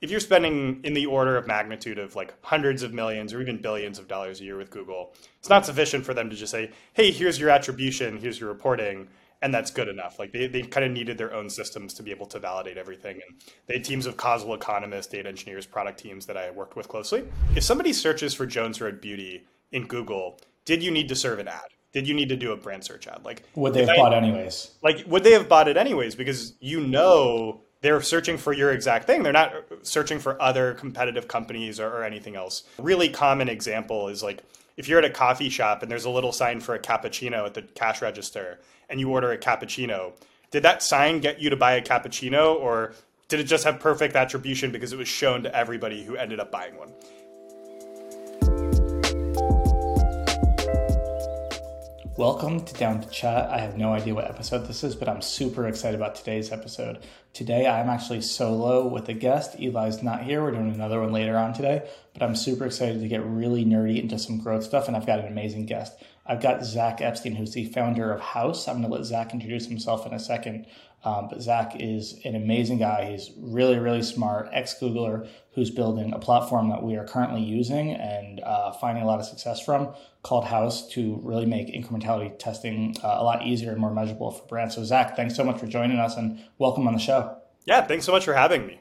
if you're spending in the order of magnitude of like hundreds of millions or even billions of dollars a year with Google, it's not sufficient for them to just say, hey, here's your attribution, here's your reporting, and that's good enough. Like they, they kind of needed their own systems to be able to validate everything. And they had teams of causal economists, data engineers, product teams that I worked with closely. If somebody searches for Jones Road Beauty in Google, did you need to serve an ad? Did you need to do a brand search ad? Like would they have I, bought anyways? Like would they have bought it anyways? Because you know they're searching for your exact thing. They're not searching for other competitive companies or, or, anything else. A really common example is like if you're at a coffee shop and there's a little sign for a cappuccino at the cash register and you order a cappuccino, did that sign get you to buy a cappuccino or did it just have perfect attribution because it was shown to everybody who ended up buying one? Welcome to Down to Chat. I have no idea what episode this is, but I'm super excited about today's episode. Today, I'm actually solo with a guest. Eli's not here. We're doing another one later on today, but I'm super excited to get really nerdy into some growth stuff, and I've got an amazing guest. I've got Zach Epstein, who's the founder of Haus. I'm going to let Zach introduce himself in a second. Um, but Zach is an amazing guy. He's really, really smart, ex Googler, who's building a platform that we are currently using and uh, finding a lot of success from called Haus to really make incrementality testing uh, a lot easier and more measurable for brands. So, Zach, thanks so much for joining us and welcome on the show. Yeah, thanks so much for having me.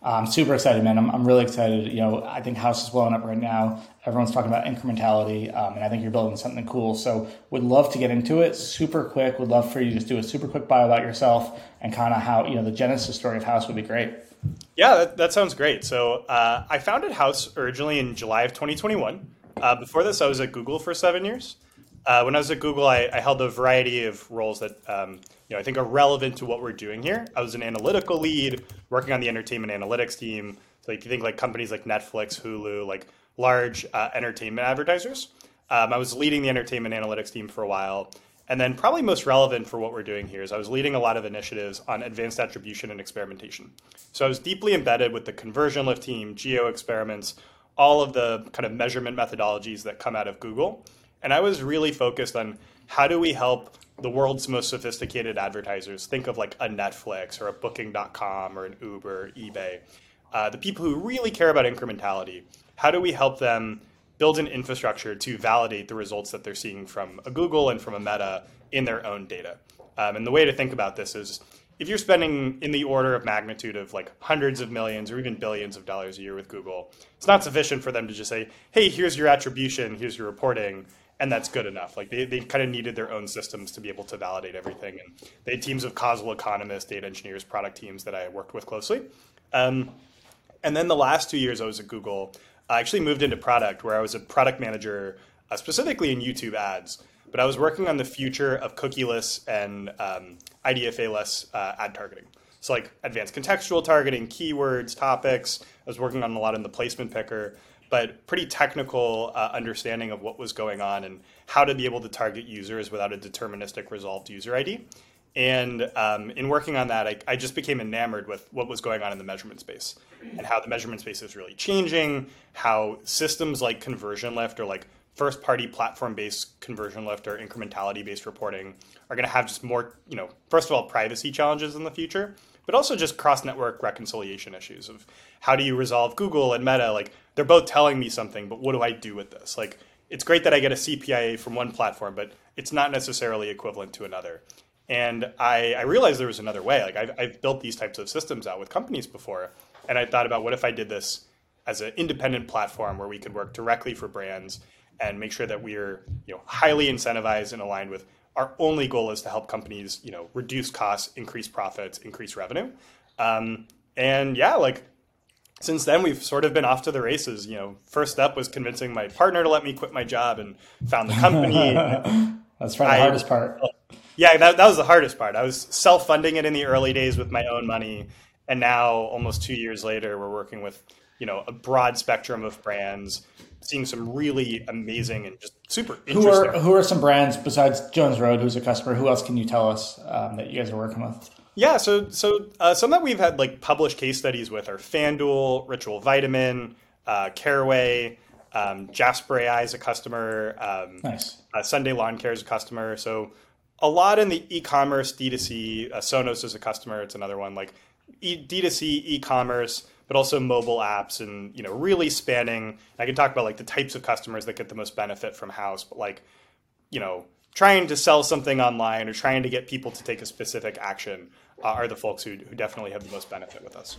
I'm super excited, man. I'm, I'm really excited. You know, I think Haus is blowing up right now. Everyone's talking about incrementality, um, and I think you're building something cool. So, would love to get into it super quick. Would love for you to just do a super quick bio about yourself and kind of how you know the genesis story of Haus would be great. Yeah, that, that sounds great. So, uh, I founded Haus originally in July of 2021. Uh, before this, I was at Google for seven years. Uh, when I was at Google, I, I, held a variety of roles that um, you know I think are relevant to what we're doing here. I was an analytical lead, working on the entertainment analytics team. So you think like companies like Netflix, Hulu, like large uh, entertainment advertisers. Um, I was leading the entertainment analytics team for a while. And then, probably most relevant for what we're doing here is I was leading a lot of initiatives on advanced attribution and experimentation. So I was deeply embedded with the conversion lift team, geo experiments, all of the kind of measurement methodologies that come out of Google. And I was really focused on how do we help the world's most sophisticated advertisers think of like a Netflix or a Booking.com or an Uber, eBay, uh, the people who really care about incrementality. How do we help them build an infrastructure to validate the results that they're seeing from a Google and from a Meta in their own data? Um, and the way to think about this is if you're spending in the order of magnitude of like hundreds of millions or even billions of dollars a year with Google, it's not sufficient for them to just say, hey, here's your attribution, here's your reporting, and that's good enough. Like they, they kind of needed their own systems to be able to validate everything. And they had teams of causal economists, data engineers, product teams that I worked with closely. Um, and then the last two years I was at Google, I actually moved into product where I was a product manager, uh, specifically in YouTube ads. But I was working on the future of cookieless and um, IDFA-less uh, ad targeting. So like advanced contextual targeting, keywords, topics. I was working on a lot in the placement picker but pretty technical uh, understanding of what was going on and how to be able to target users without a deterministic resolved user ID. And um, in working on that, I, I, just became enamored with what was going on in the measurement space and how the measurement space is really changing, how systems like conversion lift or like first party platform based conversion lift or incrementality based reporting are going to have just more, you know, first of all, privacy challenges in the future, but also just cross network reconciliation issues of how do you resolve Google and Meta? Like they're both telling me something, but what do I do with this? Like it's great that I get a CPIA from one platform, but it's not necessarily equivalent to another. And I, I realized there was another way. Like I've, I've built these types of systems out with companies before, and I thought about what if I did this as an independent platform where we could work directly for brands and make sure that we're you know highly incentivized and aligned with our only goal is to help companies, you know, reduce costs, increase profits, increase revenue. Um, and yeah, like since then we've sort of been off to the races. You know, first step was convincing my partner to let me quit my job and found the company. That's probably the hardest part. Yeah, that, that was the hardest part. I was self-funding it in the early days with my own money, and now almost two years later, we're working with you know a broad spectrum of brands seeing some really amazing and just super Who are who are some brands besides Jones Road, who's a customer? Who else can you tell us um, that you guys are working with? Yeah, so so uh, some that we've had like published case studies with are FanDuel, Ritual Vitamin, uh, Caraway, um, Jasper AI is a customer. Um, nice. Uh, Sunday Lawn Care is a customer. So a lot in the e-commerce, D2C. Uh, Sonos is a customer. It's another one like e- D2C e-commerce but also mobile apps, and you know, really spanning. I can talk about like the types of customers that get the most benefit from Haus, but like, you know, trying to sell something online or trying to get people to take a specific action uh, are the folks who, who definitely have the most benefit with us.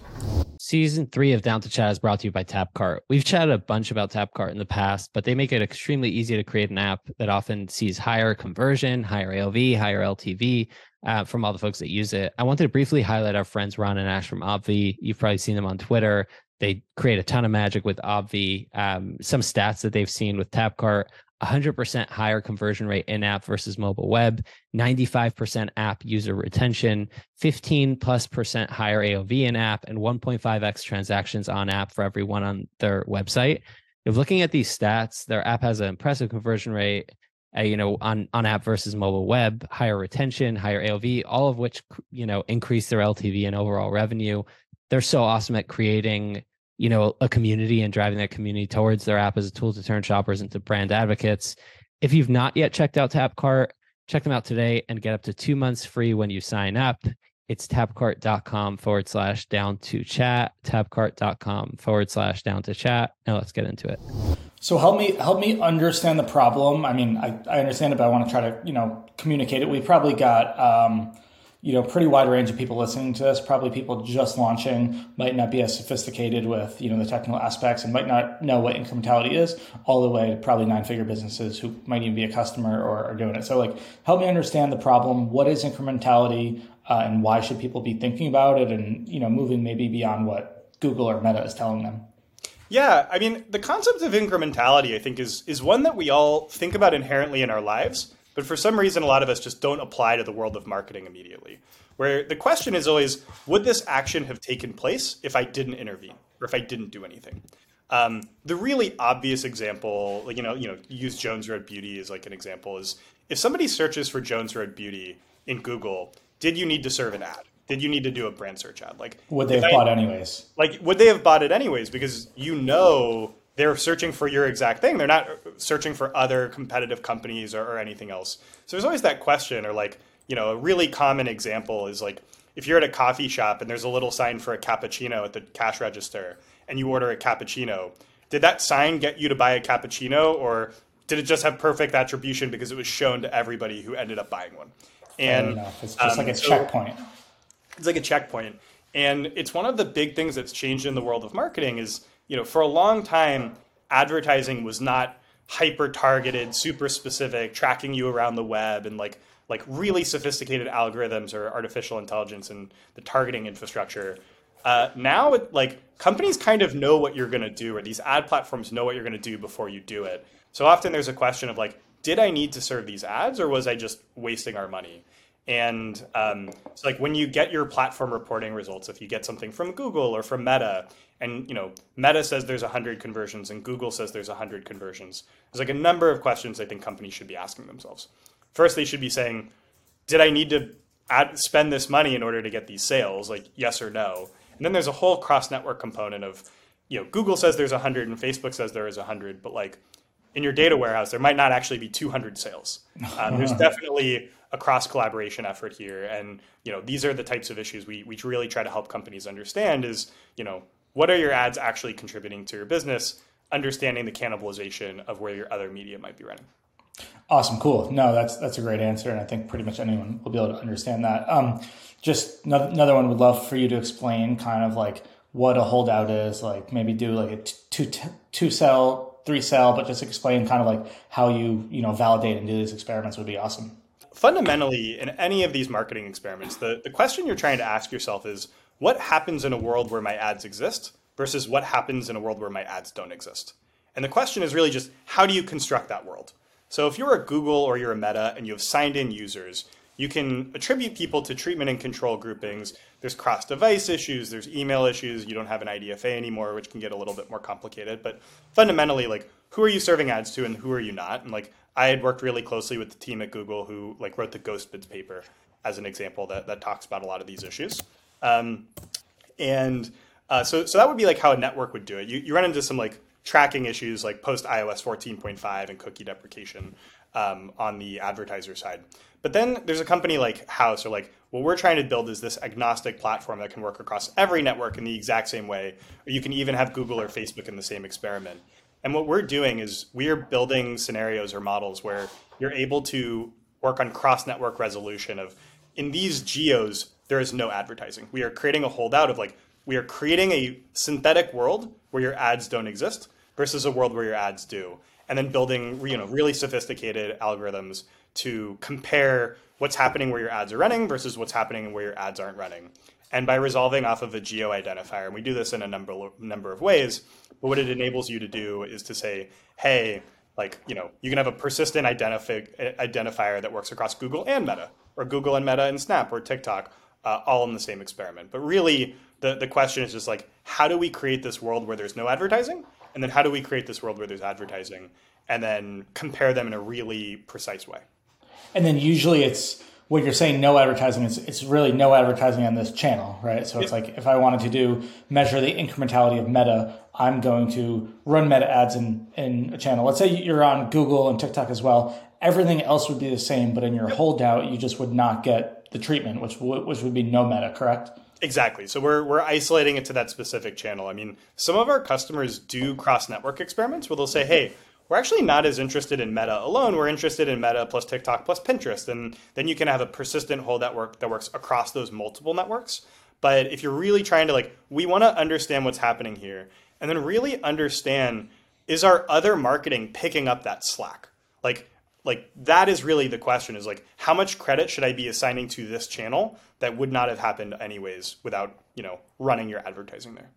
Season three of Down to Chat is brought to you by Tapcart. We've chatted a bunch about Tapcart in the past, but they make it extremely easy to create an app that often sees higher conversion, higher AOV, higher LTV uh, from all the folks that use it. I wanted to briefly highlight our friends Ron and Ash from Obvi. You've probably seen them on Twitter. They create a ton of magic with Obvi. Um, some stats that they've seen with Tapcart 100% higher conversion rate in app versus mobile web, 95% app user retention, 15 plus percent higher AOV in app, and 1.5x transactions on app for everyone on their website. If looking at these stats, their app has an impressive conversion rate, uh, you know, on on app versus mobile web, higher retention, higher AOV, all of which you know increase their LTV and overall revenue. They're so awesome at creating you know a community and driving that community towards their app as a tool to turn shoppers into brand advocates if you've not yet checked out tapcart check them out today and get up to two months free when you sign up it's tapcart.com forward slash down to chat tapcart.com forward slash down to chat now let's get into it so help me help me understand the problem i mean i, I understand it but i want to try to you know communicate it we've probably got um, you know, pretty wide range of people listening to this. Probably people just launching might not be as sophisticated with you know the technical aspects and might not know what incrementality is. All the way to probably nine figure businesses who might even be a customer or are doing it. So like, help me understand the problem. What is incrementality, uh, and why should people be thinking about it? And you know, moving maybe beyond what Google or Meta is telling them. Yeah, I mean, the concept of incrementality, I think, is is one that we all think about inherently in our lives but for some reason, a lot of us just don't apply to the world of marketing immediately. Where the question is always, would this action have taken place if I didn't intervene or if I didn't do anything? Um, the really obvious example, like you know, you know, use Jones Road Beauty as like an example, is if somebody searches for Jones Road Beauty in Google, did you need to serve an ad? Did you need to do a brand search ad? Like, would they have I, bought anyways? Like, would they have bought it anyways? Because you know they're searching for your exact thing. They're not searching for other competitive companies or, or, anything else. So there's always that question, or like, you know, a really common example is like if you're at a coffee shop and there's a little sign for a cappuccino at the cash register and you order a cappuccino, did that sign get you to buy a cappuccino or did it just have perfect attribution because it was shown to everybody who ended up buying one? And it's just um, like a so checkpoint. It's like a checkpoint. And it's one of the big things that's changed in the world of marketing is you know, for a long time, advertising was not hyper targeted, super specific, tracking you around the web and like like really sophisticated algorithms or artificial intelligence and the targeting infrastructure. Uh, now, it, like companies kind of know what you're going to do, or these ad platforms know what you're going to do before you do it. So often there's a question of like, did I need to serve these ads, or was I just wasting our money? And um, so, like when you get your platform reporting results, if you get something from Google or from Meta, and you know Meta says there's 100 conversions and Google says there's 100 conversions, there's like a number of questions I think companies should be asking themselves. First, they should be saying, "Did I need to add, spend this money in order to get these sales?" Like yes or no. And then there's a whole cross-network component of, you know, Google says there's 100 and Facebook says there is 100, but like in your data warehouse, there might not actually be 200 sales. Um, there's definitely a cross collaboration effort here, and you know these are the types of issues we we really try to help companies understand. Is you know what are your ads actually contributing to your business? Understanding the cannibalization of where your other media might be running. Awesome, cool. No, that's that's a great answer, and I think pretty much anyone will be able to understand that. Um, just another one would love for you to explain kind of like what a holdout is, like maybe do like a two two cell, three cell, but just explain kind of like how you you know validate and do these experiments would be awesome fundamentally, in any of these marketing experiments, the, the question you're trying to ask yourself is what happens in a world where my ads exist versus what happens in a world where my ads don't exist? And the question is really just how do you construct that world? So if you're a Google or you're a Meta and you have signed in users, you can attribute people to treatment and control groupings. There's cross device issues, there's email issues, you don't have an IDFA anymore, which can get a little bit more complicated. But fundamentally, like, who are you serving ads to and who are you not? And like, I had worked really closely with the team at Google who like wrote the Ghost Bids paper as an example that, that talks about a lot of these issues. Um, and uh, so, so that would be like how a network would do it. You, you run into some like tracking issues like post iOS 14.5 and cookie deprecation. um, on the advertiser side. But then there's a company like Haus or like what we're trying to build is this agnostic platform that can work across every network in the exact same way. Or you can even have Google or Facebook in the same experiment. And what we're doing is we are building scenarios or models where you're able to work on cross network resolution of in these geos there is no advertising. We are creating a holdout of like we are creating a synthetic world where your ads don't exist versus a world where your ads do. And then building you know really sophisticated algorithms to compare what's happening where your ads are running versus what's happening where your ads aren't running. And by resolving off of a geo identifier, and we do this in a number number of ways, but what it enables you to do is to say, hey, like you know, you can have a persistent identifi- identifier that works across Google and Meta, or Google and Meta and Snap or TikTok, uh, all in the same experiment. But really, the the question is just like, how do we create this world where there's no advertising, and then how do we create this world where there's advertising, and then compare them in a really precise way. And then usually it's what you're saying no advertising it's, it's really no advertising on this channel right? So it's like if i wanted to do measure the incrementality of meta i'm going to run meta ads in, in a channel. Let's say you're on google and tiktok as well. Everything else would be the same but in your holdout you just would not get the treatment which which would be no meta correct Exactly. So we're we're isolating it to that specific channel. I mean, some of our customers do cross network experiments where they'll say, "Hey, we're actually not as interested in Meta alone. We're interested in Meta plus TikTok plus Pinterest, and then you can have a persistent whole network that works across those multiple networks. But if you're really trying to like, we want to understand what's happening here, and then really understand is our other marketing picking up that slack? Like, like that is really the question: is like, how much credit should I be assigning to this channel that would not have happened anyways without you know running your advertising there?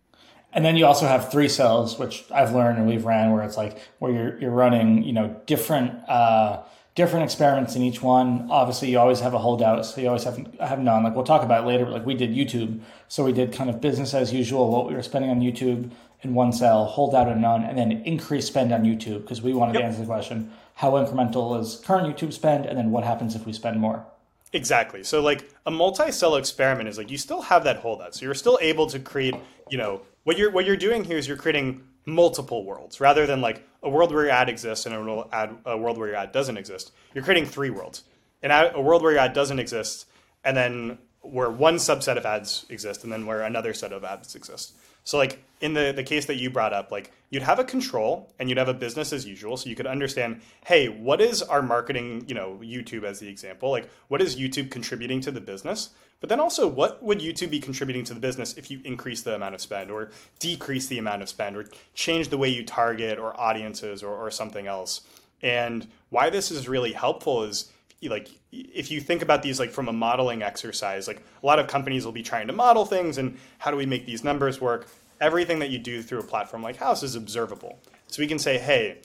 And then you also have three cells, which I've learned and we've ran, where it's like where you're you're running, you know, different uh, different experiments in each one. Obviously, you always have a holdout, so you always have have none. Like we'll talk about later, but like we did YouTube, so we did kind of business as usual, what we were spending on YouTube in one cell, holdout and none, and then increase spend on YouTube because we wanted yep. to answer the question: how incremental is current YouTube spend, and then what happens if we spend more? Exactly. So like a multi-cell experiment is like you still have that holdout. So you're still able to create, you know, what you're what you're doing here is you're creating multiple worlds rather than like a world where your ad exists and a, ad, a world where your ad doesn't exist. You're creating three worlds. An ad, a world where your ad doesn't exist, and then where one subset of ads exist, and then where another set of ads exist. So like in the, the case that you brought up, like you'd have a control and you'd have a business as usual. So you could understand, hey, what is our marketing, you know, YouTube as the example, like what is YouTube contributing to the business? But then also what would YouTube be contributing to the business if you increase the amount of spend or decrease the amount of spend or change the way you target or audiences or, or something else? And why this is really helpful is like if you think about these like from a modeling exercise like a lot of companies will be trying to model things and how do we make these numbers work? Everything that you do through a platform like Haus is observable. So we can say hey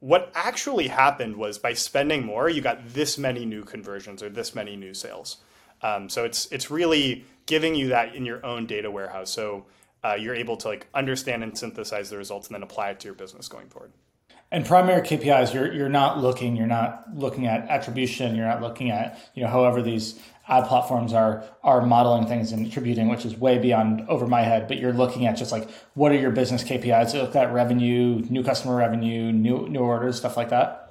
what actually happened was by spending more you got this many new conversions or this many new sales. Um, so it's it's really giving you that in your own data warehouse. So uh, you're able to like understand and synthesize the results and then apply it to your business going forward and primary KPIs, you're you're not looking, you're not looking at attribution, you're not looking at you know however these ad platforms are are modeling things and attributing, which is way beyond over my head. But you're looking at just like what are your business KPIs? Look at revenue, new customer revenue, new new orders, stuff like that.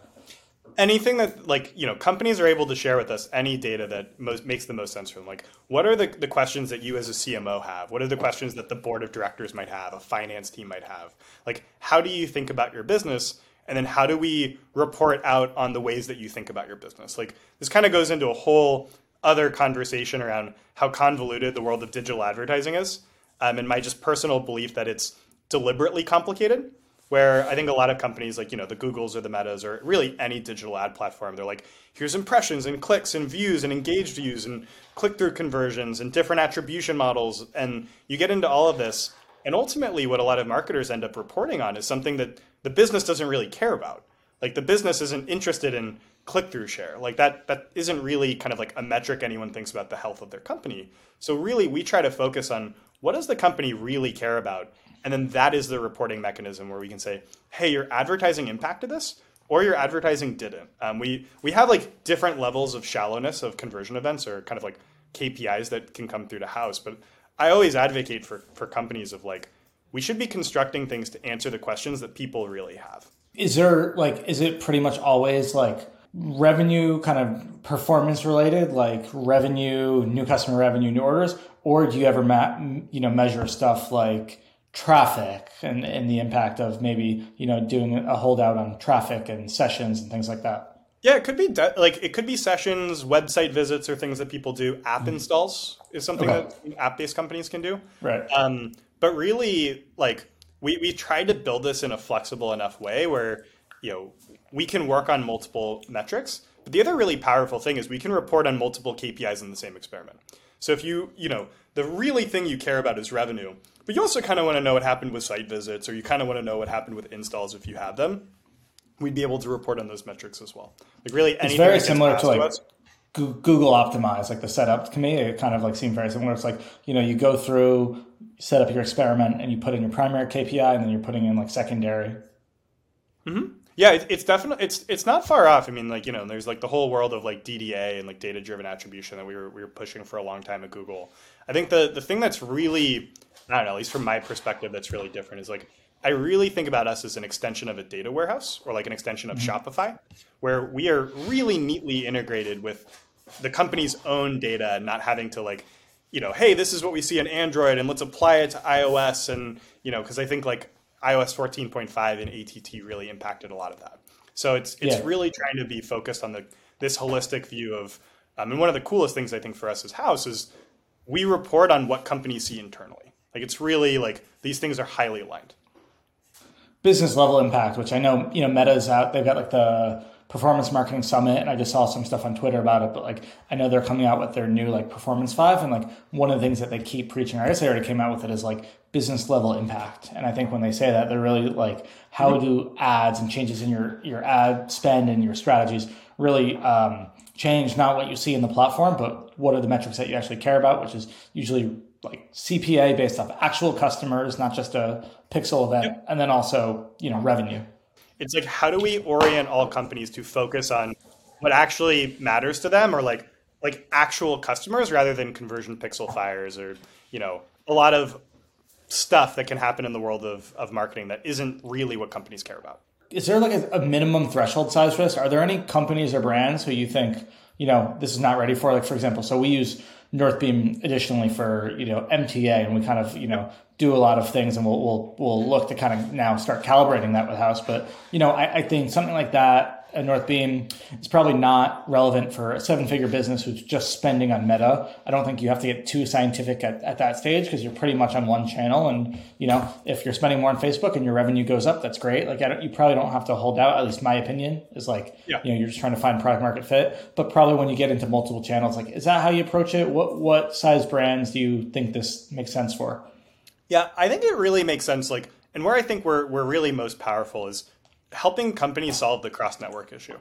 Anything that like you know companies are able to share with us any data that most makes the most sense for them. Like what are the, the questions that you as a CMO have? What are the questions that the board of directors might have, a finance team might have? Like how do you think about your business? and then how do we report out on the ways that you think about your business like this kind of goes into a whole other conversation around how convoluted the world of digital advertising is um, and my just personal belief that it's deliberately complicated where i think a lot of companies like you know the googles or the metas or really any digital ad platform they're like here's impressions and clicks and views and engaged views and click-through conversions and different attribution models and you get into all of this and ultimately what a lot of marketers end up reporting on is something that the business doesn't really care about. Like the business isn't interested in click through share. Like that that isn't really kind of like a metric anyone thinks about the health of their company. So really we try to focus on what does the company really care about? And then that is the reporting mechanism where we can say, hey, your advertising impacted this or your advertising didn't. Um, we we have like different levels of shallowness of conversion events or kind of like KPIs that can come through to Haus. But I always advocate for for companies of like we should be constructing things to answer the questions that people really have. Is there like is it pretty much always like revenue kind of performance related, like revenue, new customer revenue, new orders, or do you ever ma- you know measure stuff like traffic and, and the impact of maybe you know doing a holdout on traffic and sessions and things like that? Yeah, it could be de- like it could be sessions, website visits, or things that people do. App mm-hmm. installs is something okay. that app-based companies can do. Right. Um, but really, like we we tried to build this in a flexible enough way where you know we can work on multiple metrics. But the other really powerful thing is we can report on multiple KPIs in the same experiment. So if you you know the really thing you care about is revenue, but you also kind of want to know what happened with site visits, or you kind of want to know what happened with installs if you have them we'd be able to report on those metrics as well. Like really, it's very similar to like to Google Optimize, like the setup. To me, it kind of like seemed very similar. It's like you know you go through, set up your experiment, and you put in your primary KPI, and then you're putting in like secondary. Mm-hmm. Yeah, it, it's definitely it's it's not far off. I mean, like you know, there's like the whole world of like DDA and like data driven attribution that we were we were pushing for a long time at Google. I think the the thing that's really I don't know, at least from my perspective, that's really different is like I really think about us as an extension of a data warehouse or like an extension of mm-hmm. Shopify, where we are really neatly integrated with the company's own data and not having to like, you know, hey, this is what we see in Android and let's apply it to iOS. And, you know, because I think like iOS 14.5 and ATT really impacted a lot of that. So it's it's yeah. really trying to be focused on the this holistic view of, um, and one of the coolest things I think for us as Haus is we report on what companies see internally. Like it's really like these things are highly aligned business level impact, which I know, you know, Meta's out. They've got like the performance marketing summit and I just saw some stuff on Twitter about it, but like I know they're coming out with their new like performance five and like one of the things that they keep preaching, I guess they already came out with it is like business level impact. And I think when they say that they're really like how do ads and changes in your your ad spend and your strategies really um, change not what you see in the platform, but what are the metrics that you actually care about, which is usually like CPA based off actual customers, not just a pixel event, yep. and then also you know revenue. It's like how do we orient all companies to focus on what actually matters to them, or like like actual customers rather than conversion pixel fires, or you know a lot of stuff that can happen in the world of, of marketing that isn't really what companies care about. Is there like a, a minimum threshold size for this? Are there any companies or brands who you think you know this is not ready for? Like for example, so we use Northbeam additionally for you know MTA, and we kind of you know do a lot of things, and we'll we'll we'll look to kind of now start calibrating that with Haus. But you know, I, I think something like that a Northbeam is probably not relevant for a seven figure business who's just spending on meta. I don't think you have to get too scientific at, at that stage because you're pretty much on one channel. And, you know, if you're spending more on Facebook and your revenue goes up, that's great. Like, you probably don't have to hold out. At least my opinion is like, yeah. you know, you're just trying to find product market fit. But probably when you get into multiple channels, like, is that how you approach it? What, what size brands do you think this makes sense for? Yeah, I think it really makes sense. Like, and where I think we're, we're really most powerful is helping companies solve the cross network issue.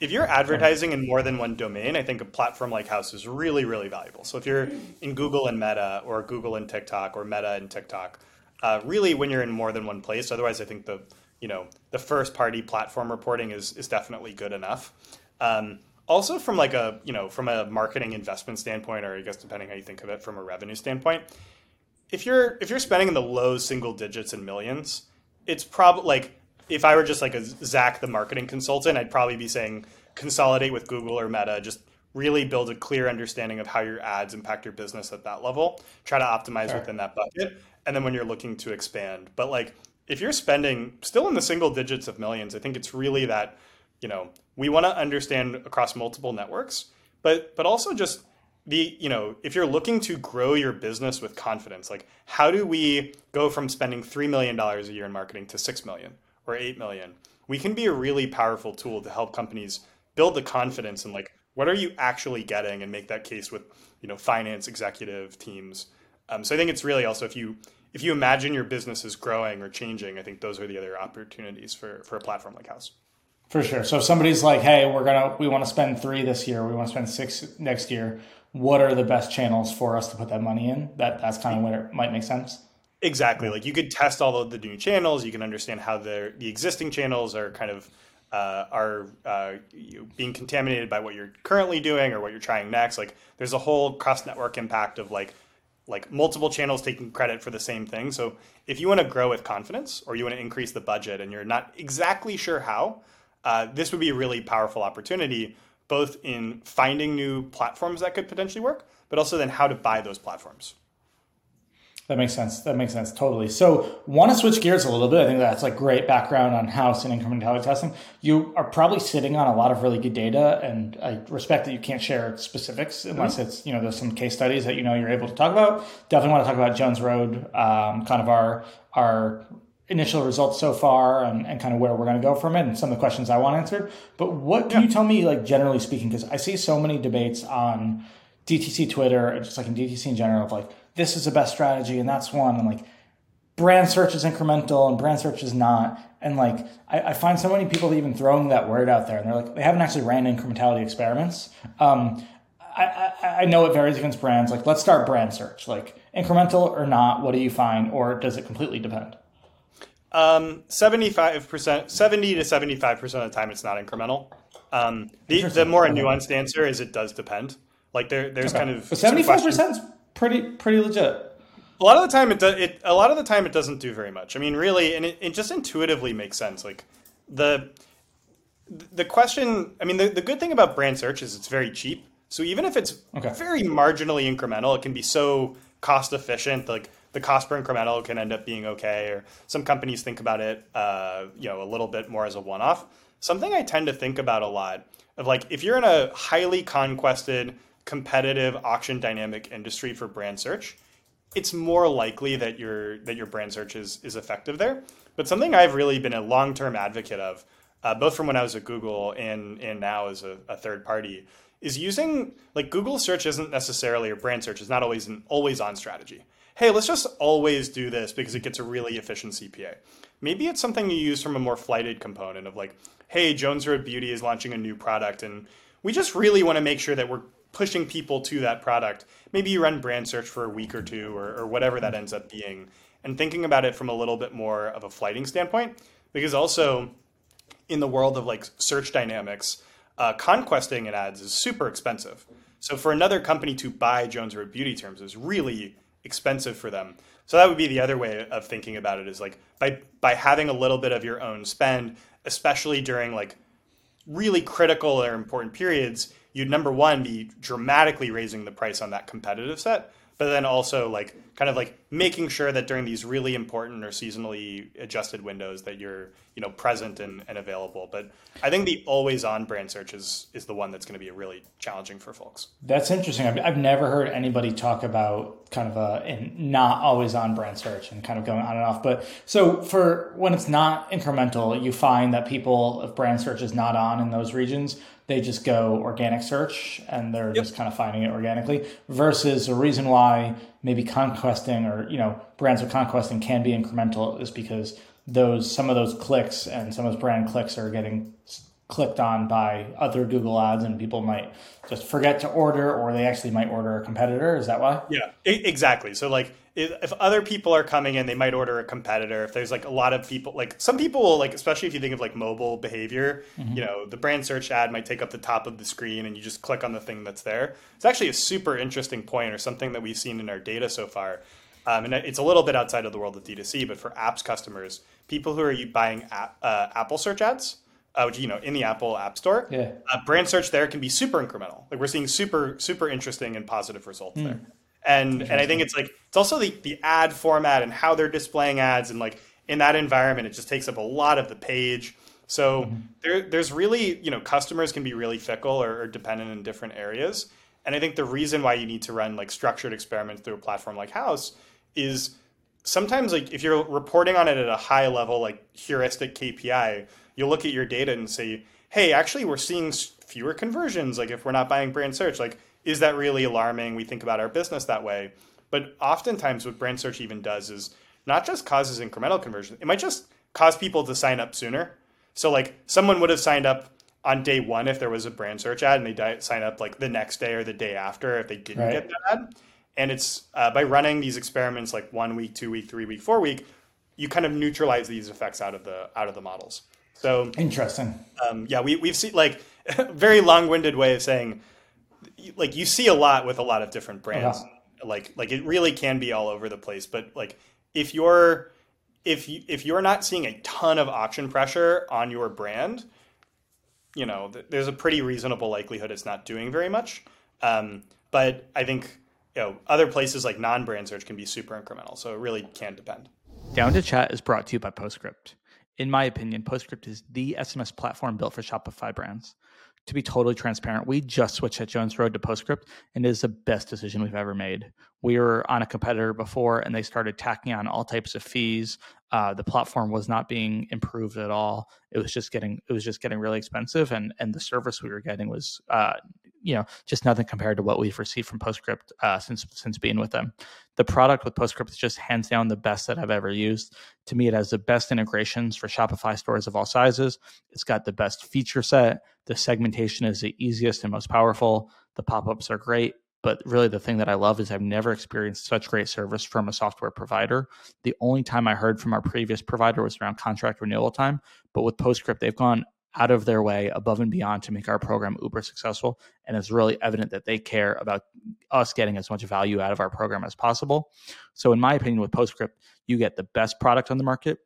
If you're advertising in more than one domain, I think a platform like Haus is really, really valuable. So if you're in Google and Meta, or Google and TikTok, or Meta and TikTok, uh, really when you're in more than one place. Otherwise, I think the you know the first party platform reporting is is definitely good enough. Um, also, from like a you know from a marketing investment standpoint, or I guess depending how you think of it from a revenue standpoint, if you're if you're spending in the low single digits and millions, it's probably like if I were just like a Zach, the marketing consultant, I'd probably be saying consolidate with Google or Meta, just really build a clear understanding of how your ads impact your business at that level. Try to optimize sure. within that bucket. And then when you're looking to expand, but like if you're spending still in the single digits of millions, I think it's really that, you know, we want to understand across multiple networks, but but also just the you know if you're looking to grow your business with confidence like how do we go from spending $3 million a year in marketing to 6 million or 8 million, we can be a really powerful tool to help companies build the confidence and like what are you actually getting and make that case with you know finance executive teams. Um, so I think it's really also if you if you imagine your business is growing or changing, I think those are the other opportunities for for a platform like Haus. For sure. So if somebody's like, "Hey, we're gonna we want to spend three this year, we want to spend six next year," what are the best channels for us to put that money in? That that's kind of where it might make sense. Exactly. Like you could test all of the new channels. You can understand how the the existing channels are kind of uh, are uh, being contaminated by what you're currently doing or what you're trying next. Like there's a whole cross network impact of like like multiple channels taking credit for the same thing. So if you want to grow with confidence or you want to increase the budget and you're not exactly sure how, uh, this would be a really powerful opportunity, both in finding new platforms that could potentially work, but also then how to buy those platforms. That makes sense. That makes sense totally. So, want to switch gears a little bit. I think that's like great background on Haus and incrementality testing. You are probably sitting on a lot of really good data, and I respect that you can't share specifics unless mm-hmm. it's you know there's some case studies that you know you're able to talk about. Definitely want to talk about Jones Road, um, kind of our our initial results so far and, and kind of where we're going to go from it and some of the questions I want answered. But what can yeah. you tell me, like generally speaking, because I see so many debates on DTC Twitter and just like in DTC in general of like this is the best strategy and that's one and like brand search is incremental and brand search is not and like I, I find so many people even throwing that word out there and they're like they haven't actually ran incrementality experiments. Um, I, I, I know it varies against brands. Like let's start brand search. Like incremental or not what do you find or does it completely depend? Um, 75% 70 to 75% of the time it's not incremental. Um, the, the more nuanced answer is it does depend. Like there, there's okay. kind of seventy five percent pretty pretty legit. A lot of the time, it, does. it a lot of the time it doesn't do very much. I mean, really, and it, it just intuitively makes sense. Like the the question. I mean, the, the good thing about brand search is it's very cheap. So even if it's okay. very marginally incremental, it can be so cost efficient. Like the cost per incremental can end up being okay. Or some companies think about it, uh, you know, a little bit more as a one off. Something I tend to think about a lot of like if you're in a highly conquested competitive auction dynamic industry for brand search, it's more likely that your that your brand search is is effective there. But something I've really been a long term advocate of, uh, both from when I was at Google and and now as a, a, third party, is using like Google search isn't necessarily or brand search is not always an always on strategy. Hey, let's just always do this because it gets a really efficient CPA. Maybe it's something you use from a more flighted component of like, hey, Jones Road Beauty is launching a new product and we just really want to make sure that we're pushing people to that product. Maybe you run brand search for a week or two or, or whatever that ends up being, and thinking about it from a little bit more of a flighting standpoint. Because also in the world of like search dynamics, uh, conquesting an ads is super expensive. So for another company to buy Jones Road Beauty terms is really expensive for them. So that would be the other way of thinking about it is like by by having a little bit of your own spend, especially during like really critical or important periods, you'd number one be dramatically raising the price on that competitive set, but then also like kind of like making sure that during these really important or seasonally adjusted windows that you're you know present and, and available. But i think the always on brand search is is the one that's going to be really challenging for folks. That's interesting. I've, I've never heard anybody talk about kind of a not always on brand search and kind of going on and off. But so for when it's not incremental you find that people if brand search is not on in those regions they just go organic search and they're yep. just kind of finding it organically versus a reason why maybe conquesting or you know brands with conquesting can be incremental is because those some of those clicks and some of those brand clicks are getting clicked on by other Google ads and people might just forget to order or they actually might order a competitor. Is that why? Yeah, exactly. So like if other people are coming in, they might order a competitor. If there's like a lot of people, like some people will like, especially if you think of like mobile behavior, mm-hmm. you know, the brand search ad might take up the top of the screen and you just click on the thing that's there. It's actually a super interesting point or something that we've seen in our data so far. Um, and it's a little bit outside of the world of D2C, but for apps customers, people who are buying app, uh, Apple search ads, uh, which you know in the Apple App Store, yeah. uh, brand search there can be super incremental. Like we're seeing super super interesting and positive results mm. there. And and I think it's like it's also the the ad format and how they're displaying ads and like in that environment it just takes up a lot of the page. So mm-hmm. there there's really you know customers can be really fickle or, or dependent in different areas. And I think the reason why you need to run like structured experiments through a platform like Haus is sometimes like if you're reporting on it at a high level like heuristic KPI, you'll look at your data and say, "Hey, actually we're seeing fewer conversions like if we're not buying brand search like is that really alarming? We think about our business that way. But oftentimes, what brand search even does is not just causes incremental conversion, it might just cause people to sign up sooner. So, like, someone would have signed up on day one if there was a brand search ad, and they di- sign up like the next day or the day after if they didn't right. get that ad. And it's uh, by running these experiments like one week, two week, three week, four week, you kind of neutralize these effects out of the out of the models. So interesting. Um, yeah, we we've seen like very long winded way of saying like you see a lot with a lot of different brands. Uh-huh. Like like it really can be all over the place. But like if you're if you if you're not seeing a ton of auction pressure on your brand, you know, there's a pretty reasonable likelihood it's not doing very much. Um, but I think you know other places like non-brand search can be super incremental, so it really can depend. Down to Chat is brought to you by Postscript. In my opinion, Postscript is the SMS platform built for Shopify brands. To be totally transparent, we just switched at Jones Road to Postscript, and it is the best decision we've ever made. We were on a competitor before, and they started tacking on all types of fees, uh, the platform was not being improved at all. It was just getting it was just getting really expensive, and and the service we were getting was uh, you know just nothing compared to what we've received from Postscript uh, since since being with them. The product with Postscript is just hands down the best that I've ever used. To me, it has the best integrations for Shopify stores of all sizes. It's got the best feature set. The segmentation is the easiest and most powerful. The pop ups are great but really, the thing that I love is I've never experienced such great service from a software provider. The only time I heard from our previous provider was around contract renewal time. But with Postscript, they've gone out of their way above and beyond to make our program uber successful. And it's really evident that they care about us getting as much value out of our program as possible. So, in my opinion, with Postscript, you get the best product on the market,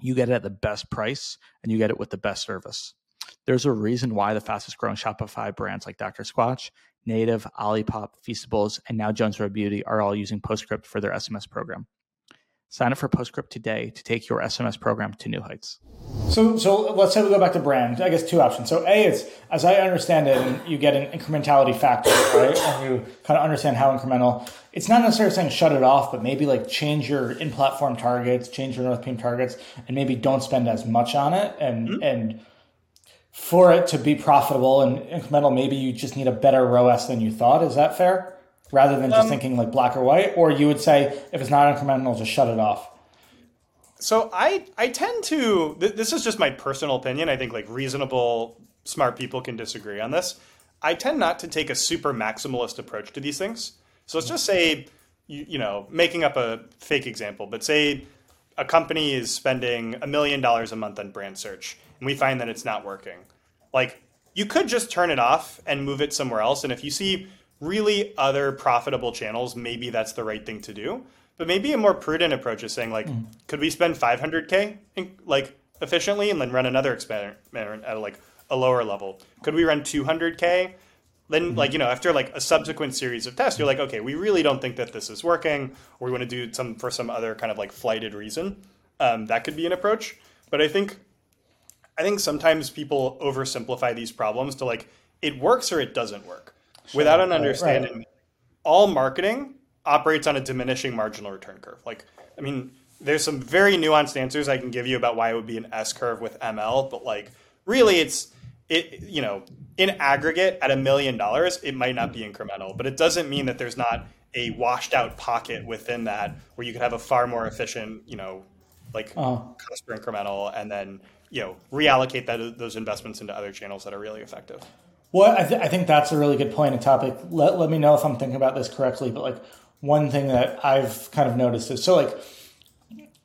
you get it at the best price, and you get it with the best service. There's a reason why the fastest growing Shopify brands like Dr. Squatch Native, Olipop, Feastables, and now Jones Road Beauty are all using Postscript for their SMS program. Sign up for Postscript today to take your SMS program to new heights. So, so let's say we go back to brand. I guess two options. So, a, it's as I understand it, you get an incrementality factor, right? And you kind of understand how incremental. It's not necessarily saying shut it off, but maybe like change your in-platform targets, change your Northbeam targets, and maybe don't spend as much on it, and mm-hmm. and for it to be profitable and incremental, maybe you just need a better ROAS than you thought. Is that fair? Rather than just um, thinking like black or white, or you would say if it's not incremental, just shut it off. So I I tend to th- this is just my personal opinion. I think like reasonable smart people can disagree on this. I tend not to take a super maximalist approach to these things. So let's just say you, you know making up a fake example, but say a company is spending a million dollars a month on brand search and we find that it's not working. Like you could just turn it off and move it somewhere else. And if you see really other profitable channels, maybe that's the right thing to do. But maybe a more prudent approach is saying like, mm. could we spend 500k in, like efficiently and then run another experiment at like a lower level? Could we run 200k? Then, mm-hmm. like you know, after like a subsequent series of tests, you're like, okay, we really don't think that this is working, or we want to do some for some other kind of like flighted reason. Um, that could be an approach. But I think I think sometimes people oversimplify these problems to like it works or it doesn't work sure, without an understanding. Right. All marketing operates on a diminishing marginal return curve. Like, I mean, there's some very nuanced answers I can give you about why it would be an S curve with ML, but like really it's it you know, in aggregate at a million dollars, it might not be incremental, but it doesn't mean that there's not a washed out pocket within that where you could have a far more efficient, you know, like uh-huh. cost per incremental and then you know reallocate that those investments into other channels that are really effective. Well, I, th- I think that's a really good point and topic. Let, let me know if I'm thinking about this correctly. But like one thing that I've kind of noticed is so like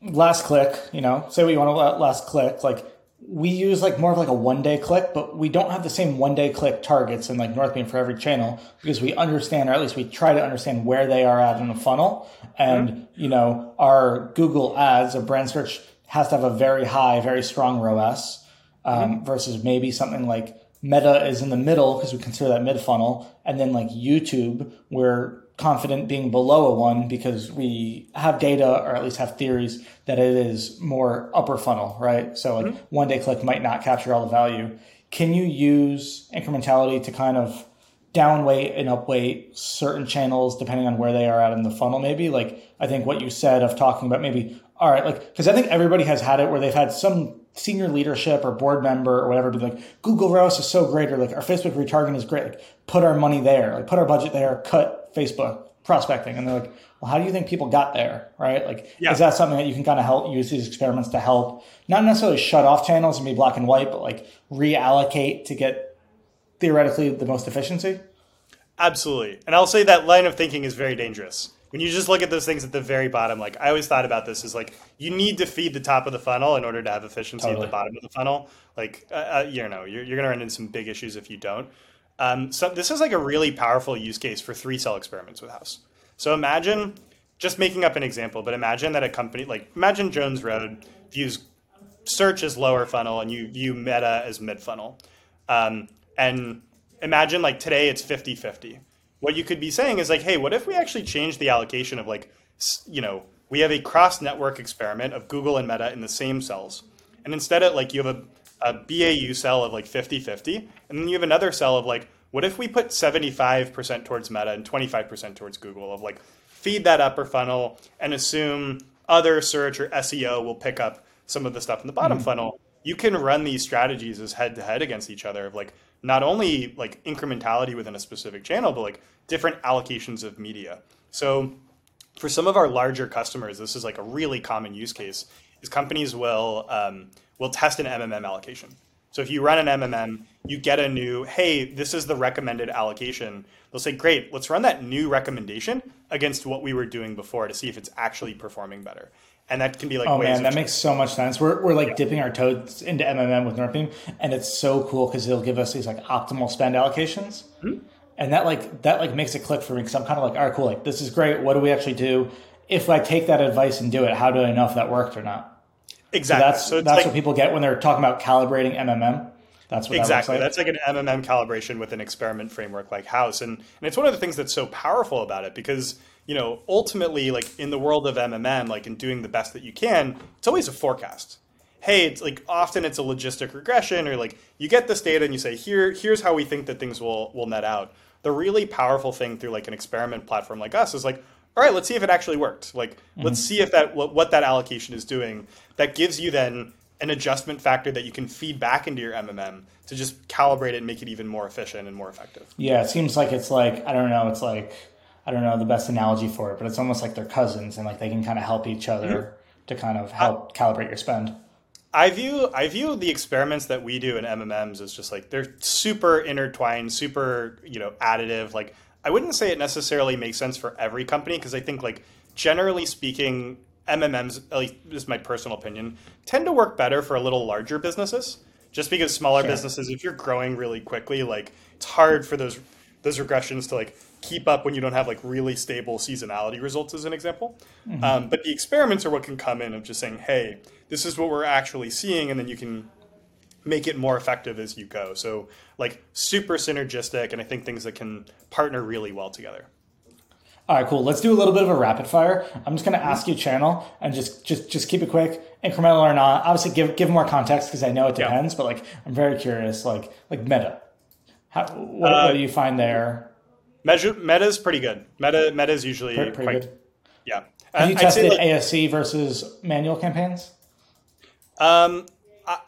last click, you know, say what you want to last click, like we use like more of like a one day click, but we don't have the same one day click targets in like Northbeam for every channel because we understand, or at least we try to understand where they are at in a funnel. And, mm-hmm. you know, our Google ads or brand search has to have a very high, very strong ROAS um, mm-hmm. versus maybe something like Meta is in the middle because we consider that mid funnel. And then like YouTube, we're confident being below a one because we have data or at least have theories that it is more upper funnel, right? So like mm-hmm. one day click might not capture all the value. Can you use incrementality to kind of downweight and upweight certain channels depending on where they are at in the funnel maybe like i think what you said of talking about maybe all right like because i think everybody has had it where they've had some senior leadership or board member or whatever be like google ROAS is so great or like our facebook retargeting is great like put our money there like put our budget there cut facebook prospecting and they're like well how do you think people got there right like yeah. is that something that you can kind of help use these experiments to help not necessarily shut off channels and be black and white but like reallocate to get theoretically the most efficiency? Absolutely. And I'll say that line of thinking is very dangerous. When you just look at those things at the very bottom, like I always thought about this is like you need to feed the top of the funnel in order to have efficiency totally. at the bottom of the funnel. Like, uh, uh, you know, you're, you're going to run into some big issues if you don't. Um, so this is like a really powerful use case for three cell experiments with Haus. So imagine just making up an example, but imagine that a company like imagine Jones Road views search as lower funnel and you view Meta as mid funnel Um, and imagine like today it's 50 50. What you could be saying is like, hey, what if we actually change the allocation of like, you know, we have a cross network experiment of Google and Meta in the same cells. And instead of like you have a, a BAU cell of like 50 50, and then you have another cell of like, what if we put 75% towards Meta and 25% towards Google of like feed that upper funnel and assume other search or SEO will pick up some of the stuff in the bottom mm-hmm. funnel. You can run these strategies as head to head against each other of like not only like incrementality within a specific channel, but like different allocations of media. So for some of our larger customers, this is like a really common use case. Is companies will um, will test an MMM allocation. So if you run an MMM, you get a new, hey, this is the recommended allocation. They'll say, great, let's run that new recommendation against what we were doing before to see if it's actually performing better. And that can be like, oh man, that makes so much sense. We're, we're like yeah. dipping our toes into MMM with Northbeam, and it's so cool because it'll give us these like optimal spend allocations. Mm-hmm. And that like that like makes it click for me because I'm kind of like, all right, cool, like this is great. What do we actually do? If I take that advice and do it, how do I know if that worked or not? Exactly. So that's so that's like, what people get when they're talking about calibrating MMM. That's what exactly. That like. That's like an MMM calibration with an experiment framework like Haus, and and it's one of the things that's so powerful about it because you know ultimately, like in the world of MMM, like in doing the best that you can, it's always a forecast. Hey, it's like often it's a logistic regression, or like you get this data and you say here here's how we think that things will will net out. The really powerful thing through like an experiment platform like us is like all right, let's see if it actually worked. Like, mm-hmm. let's see if that what, what that allocation is doing. That gives you then an adjustment factor that you can feed back into your MMM to just calibrate it and make it even more efficient and more effective. Yeah, it seems like it's like I don't know, it's like I don't know the best analogy for it, but it's almost like they're cousins and like they can kind of help each other mm-hmm. to kind of help uh, calibrate your spend. I view I view the experiments that we do in MMMs as just like they're super intertwined, super you know additive. Like I wouldn't say it necessarily makes sense for every company because I think like generally speaking, MMMs, at least this is my personal opinion, tend to work better for a little larger businesses. Just because smaller sure. businesses, if you're growing really quickly, like it's hard for those those regressions to like keep up when you don't have like really stable seasonality results, as an example. Mm-hmm. Um, but the experiments are what can come in of just saying, hey, this is what we're actually seeing, and then you can make it more effective as you go. So like super synergistic, and I think things that can partner really well together. All right, cool. Let's do a little bit of a rapid fire. I'm just going to ask you channel and just just just keep it quick, incremental or not. Obviously, give give more context because I know it depends, yeah. but like I'm very curious. Like like meta, How, what, uh, what do you find there? Meta meta is pretty good. Meta meta is usually pretty, pretty quite, good. Yeah. Have you tested like, ASC versus manual campaigns? Um,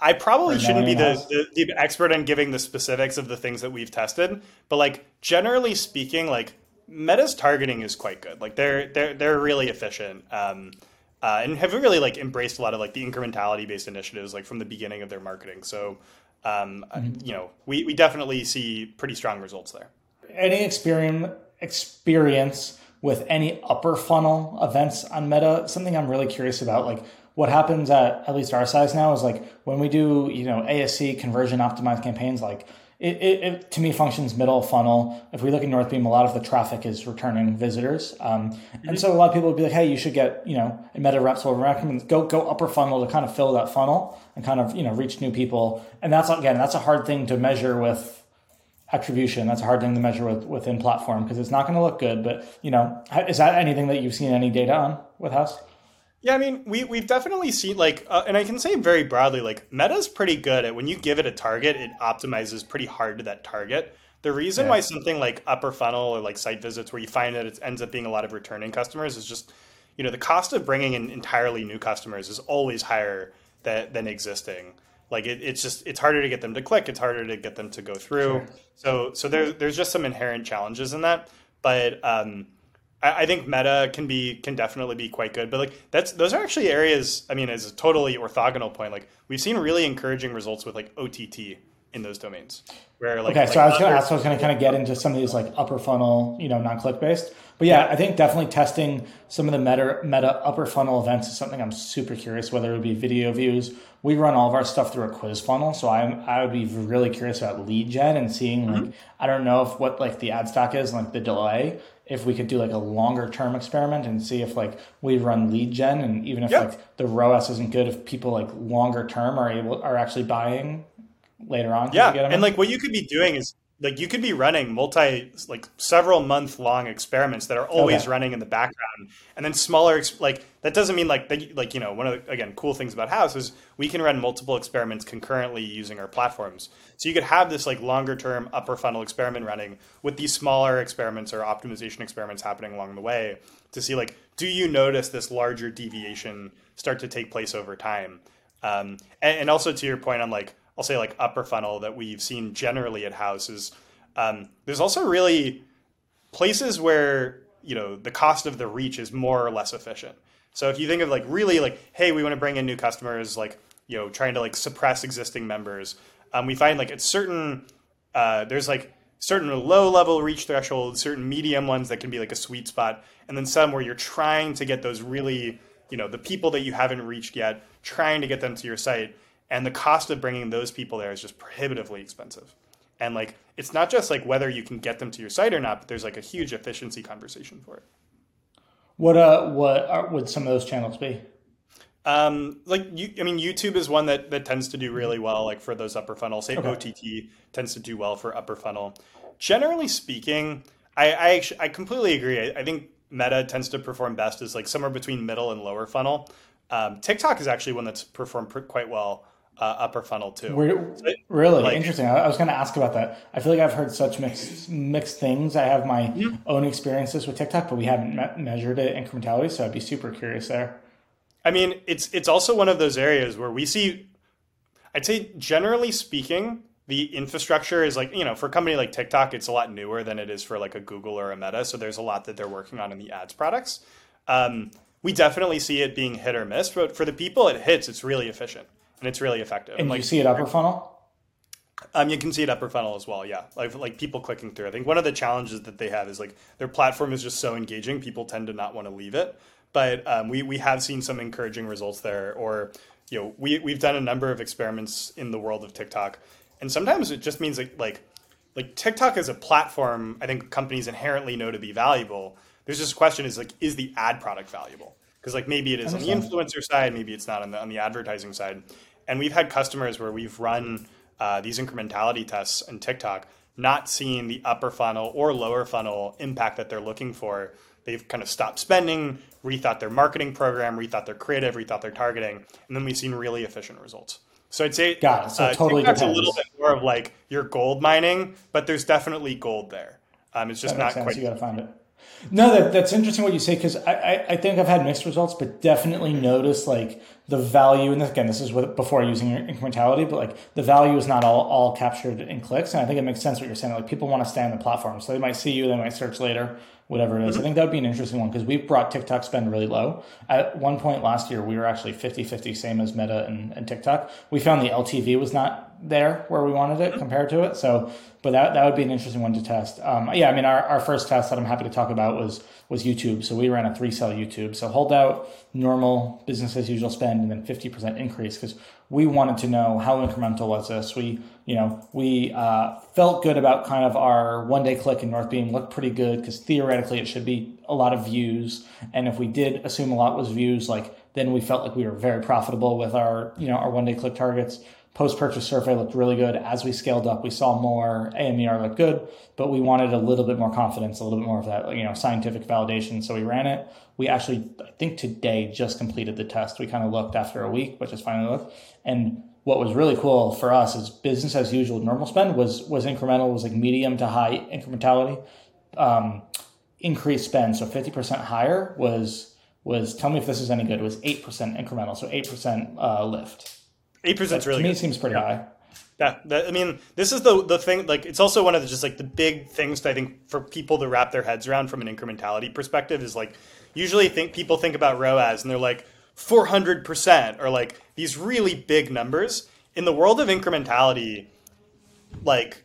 I probably shouldn't be the, the, the, expert in giving the specifics of the things that we've tested, but like generally speaking, like Meta's targeting is quite good. Like they're they're they're really efficient, um, uh, and have really like embraced a lot of like the incrementality based initiatives like from the beginning of their marketing. So, um, mm-hmm. you know, we we definitely see pretty strong results there. Any experience experience with any upper funnel events on Meta? Something I'm really curious about, like what happens at at least our size now is like when we do you know ASC conversion optimized campaigns like it, it, it, to me functions middle funnel. If we look at Northbeam, a lot of the traffic is returning visitors, um, mm-hmm. and so a lot of people would be like, "Hey, you should get you know a meta reps will recommend go go upper funnel to kind of fill that funnel and kind of you know reach new people." And that's again that's a hard thing to measure with attribution. That's a hard thing to measure with within platform because it's not going to look good. But you know, is that anything that you've seen any data on with Haus? Yeah, I mean, we we've definitely seen like, uh, and I can say very broadly, like Meta's pretty good at when you give it a target, it optimizes pretty hard to that target. The reason yeah. why something like upper funnel or like site visits, where you find that it ends up being a lot of returning customers, is just you know the cost of bringing in entirely new customers is always higher than, than existing. Like it, it's just it's harder to get them to click, it's harder to get them to go through. Sure. So so there's there's just some inherent challenges in that, but. um I, think meta can be can definitely be quite good, but like that's those are actually areas. I mean, as a totally orthogonal point, like we've seen really encouraging results with like OTT in those domains. Where like okay, like so I was going to ask, I was going to kind of get into some of these like upper funnel, you know, non click based. But yeah, I think definitely testing some of the meta meta upper funnel events is something I'm super curious. Whether it would be video views, we run all of our stuff through a quiz funnel, so I'm I would be really curious about lead gen and seeing like mm-hmm. I don't know if what like the ad stack is like the delay if we could do like a longer term experiment and see if like we run lead gen and even if yep. like the ROAS isn't good, if people like longer term are able are actually buying later on. Yeah, and like what you could be doing is like you could be running multi like several month long experiments that are always okay. running in the background and then smaller like that doesn't mean like that like you know one of the again cool things about Haus is we can run multiple experiments concurrently using our platforms so you could have this like longer term upper funnel experiment running with these smaller experiments or optimization experiments happening along the way to see like do you notice this larger deviation start to take place over time um, and, and also to your point on like I'll say like upper funnel that we've seen generally at houses. Um, there's also really places where you know the cost of the reach is more or less efficient. So if you think of like really like, hey, we want to bring in new customers, like you know, trying to like suppress existing members, um, we find like it's certain uh, there's like certain low level reach thresholds, certain medium ones that can be like a sweet spot, and then some where you're trying to get those really you know the people that you haven't reached yet, trying to get them to your site and the cost of bringing those people there is just prohibitively expensive and like it's not just like whether you can get them to your site or not but there's like a huge efficiency conversation for it what uh what are, would some of those channels be um, like you, I mean, YouTube is one that that tends to do really well, like for those upper funnel. Say okay. OTT tends to do well for upper funnel. Generally speaking, I I, actually, I completely agree. I, I, think Meta tends to perform best as like somewhere between middle and lower funnel. Um, TikTok is actually one that's performed quite well uh, upper funnel too. It, really like, interesting. I, was going to ask about that. I feel like I've heard such mixed mixed things. I have my yeah. own experiences with TikTok, but we haven't me- measured it incrementality. So I'd be super curious there. I mean, it's it's also one of those areas where we see. I'd say generally speaking, the infrastructure is like you know for a company like TikTok, it's a lot newer than it is for like a Google or a Meta. So there's a lot that they're working on in the ads products. Um, we definitely see it being hit or miss, but for the people it hits, it's really efficient and it's really effective. And, like, you see it upper funnel. Um, you can see it upper funnel as well. Yeah, like like people clicking through. I think one of the challenges that they have is like their platform is just so engaging. People tend to not want to leave it. But um, we we have seen some encouraging results there. Or you know, we we've done a number of experiments in the world of TikTok, and sometimes it just means like like like TikTok as a platform. I think companies inherently know to be valuable. There's just a question: is like is the ad product valuable? because like maybe it is on the influencer side, maybe it's not on the on the advertising side. And we've had customers where we've run uh, these incrementality tests in TikTok, not seeing the upper funnel or lower funnel impact that they're looking for. They've kind of stopped spending, rethought their marketing program, rethought their creative, rethought their targeting, and then we've seen really efficient results. So I'd say Got it. So uh, totally TikTok's depends. a little bit more of like you're gold mining, but there's definitely gold there. Um, it's just not quite. You got to find it. No, that, that's interesting what you say because I, I, I, think I've had mixed results, but definitely notice like the value. And again, this is with, before using incrementality, but like the value is not all, all captured in clicks. And I think it makes sense what you're saying. Like people want to stay on the platform, so they might see you, they might search later, whatever it is. Mm-hmm. I think that would be an interesting one because we've brought TikTok spend really low. At one point last year, we were actually 50 50, same as Meta and, and TikTok. We found the LTV was not there where we wanted it compared to it. So, but that, that would be an interesting one to test. Um, yeah, I mean, our, our first test that I'm happy to talk about was was YouTube. So we ran a three cell YouTube. So hold out normal business as usual spend and then 50% increase because we wanted to know how incremental was this. We, you know, we uh, felt good about kind of our one day click in Northbeam looked pretty good because theoretically it should be a lot of views. And if we did assume a lot was views, like then we felt like we were very profitable with our, you know, our one day click targets post purchase survey looked really good. As we scaled up, we saw more AMER look good, but we wanted a little bit more confidence, a little bit more of that, you know, scientific validation. So we ran it. We actually, I think today just completed the test. We kind of looked after a week, but just finally looked. And what was really cool for us is business as usual. Normal spend was was incremental, was like medium to high incrementality. Um, increased spend, so fifty percent higher was was. Tell me if this is any good. Was eight percent incremental, so eight percent uh, lift. Eight percent really. To me, good. seems pretty yeah. high. Yeah, that, I mean, this is the the thing. Like, it's also one of the just like the big things I think for people to wrap their heads around from an incrementality perspective is like usually think people think about ROAS and they're like four hundred percent or like these really big numbers. In the world of incrementality, like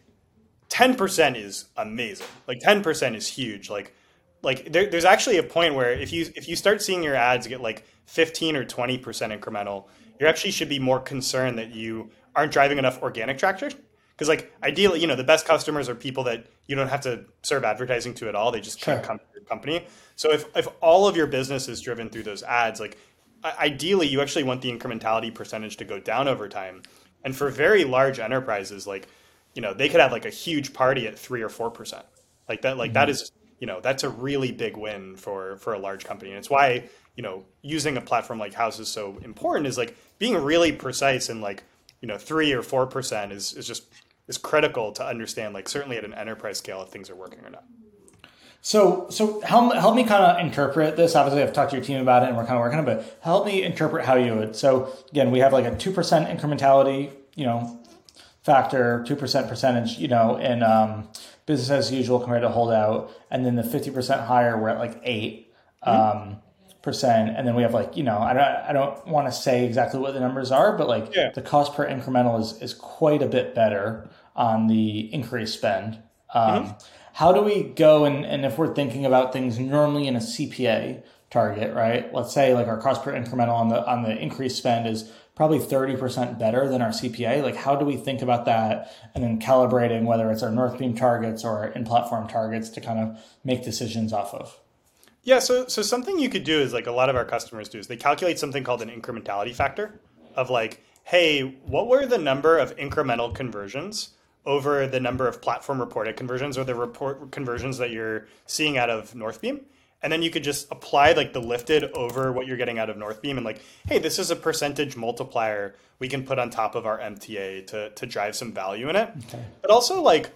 ten percent is amazing. Like ten percent is huge. Like like there, there's actually a point where if you if you start seeing your ads get like fifteen or twenty percent incremental you actually should be more concerned that you aren't driving enough organic traction. Because like ideally, you know, the best customers are people that you don't have to serve advertising to at all. They just sure. come to your company. So if, if all of your business is driven through those ads, like ideally you actually want the incrementality percentage to go down over time. And for very large enterprises, like, you know, they could have like a huge party at three or four percent. Like that, like mm-hmm. that is, you know, that's a really big win for for a large company. And it's why, you know, using a platform like Haus is so important is like being really precise and like, you know, three or four percent is is just is critical to understand, like certainly at an enterprise scale if things are working or not. So, so help, help me kind of interpret this. Obviously, I've talked to your team about it, and we're kind of working on it. But help me interpret how you would. So, again, we have like a two percent incrementality, you know, factor, two percent percentage, you know, in um, business as usual compared to holdout, and then the fifty percent higher, we're at like 8 mm-hmm. um, percent, and then we have like you know, I don't, I don't want to say exactly what the numbers are, but like yeah. the cost per incremental is is quite a bit better on the increased spend. Um, mm-hmm how do we go and, and if we're thinking about things normally in a CPA target, right? Let's say like our cost per incremental on the on the increased spend is probably 30% better than our CPA. Like how do we think about that and then calibrating whether it's our Northbeam targets or in platform targets to kind of make decisions off of? Yeah, so so something you could do is like a lot of our customers do is they calculate something called an incrementality factor of like, hey, what were the number of incremental conversions over the number of platform reported conversions or the report conversions that you're seeing out of Northbeam. And then you could just apply like the lifted over what you're getting out of Northbeam and like, hey, this is a percentage multiplier we can put on top of our MTA to, to drive some value in it. Okay. But also like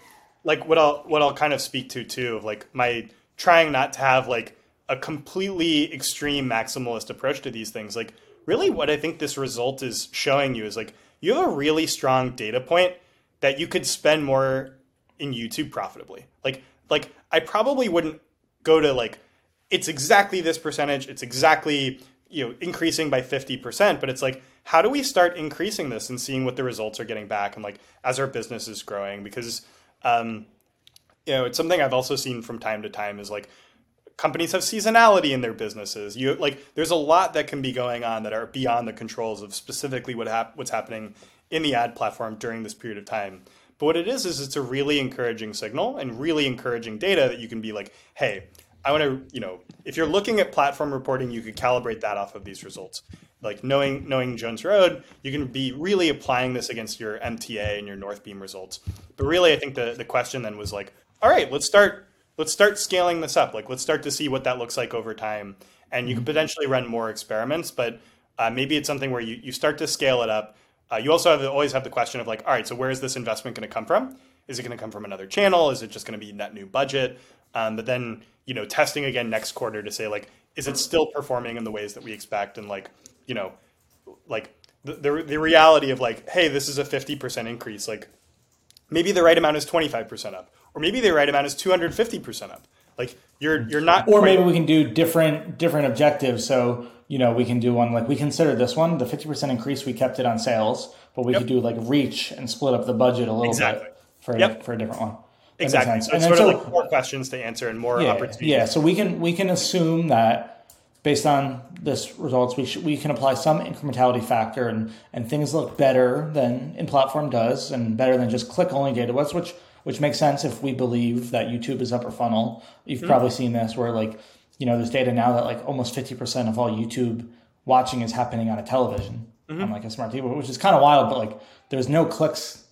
like what I'll what I'll kind of speak to too of like my trying not to have like a completely extreme maximalist approach to these things. Like really what I think this result is showing you is like you have a really strong data point that you could spend more in YouTube profitably. Like like I probably wouldn't go to like it's exactly this percentage, it's exactly you know increasing by 50%, but it's like how do we start increasing this and seeing what the results are getting back and like as our business is growing because um you know it's something I've also seen from time to time is like companies have seasonality in their businesses. You like there's a lot that can be going on that are beyond the controls of specifically what hap- what's happening in the ad platform during this period of time. But what it is is it's a really encouraging signal and really encouraging data that you can be like, hey, I want to, you know, if you're looking at platform reporting, you could calibrate that off of these results. Like knowing knowing Jones Road, you can be really applying this against your MTA and your Northbeam results. But really, I think the the question then was like, all right, let's start let's start scaling this up. Like let's start to see what that looks like over time. And you can mm-hmm. potentially run more experiments, but uh, maybe it's something where you, you start to scale it up uh, you also have always have the question of like, all right, so where is this investment going to come from? Is it going to come from another channel? Is it just going to be net new budget? Um, but then you know, testing again next quarter to say like, is it still performing in the ways that we expect? And like, you know, like the the, the reality of like, hey, this is a fifty percent increase. Like, maybe the right amount is twenty five percent up, or maybe the right amount is two hundred fifty percent up. Like you're you're not. Or maybe we can do different different objectives. So you know, we can do one like we consider this one the 50% increase. We kept it on sales, but we yep. could do like reach and split up the budget a little exactly. bit for yep. a, for a different one. exactly. So it's sort so, of like more questions to answer and more yeah, opportunities. Yeah. So we can we can assume that based on this results, we should, we can apply some incrementality factor and and things look better than in platform does and better than just click only data. Which which makes sense if we believe that YouTube is upper funnel. You've mm-hmm. probably seen this where like you know, there's data now that like almost 50% of all YouTube watching is happening on a television mm-hmm. on like a smart TV, which is kind of wild, but like there's no clicks.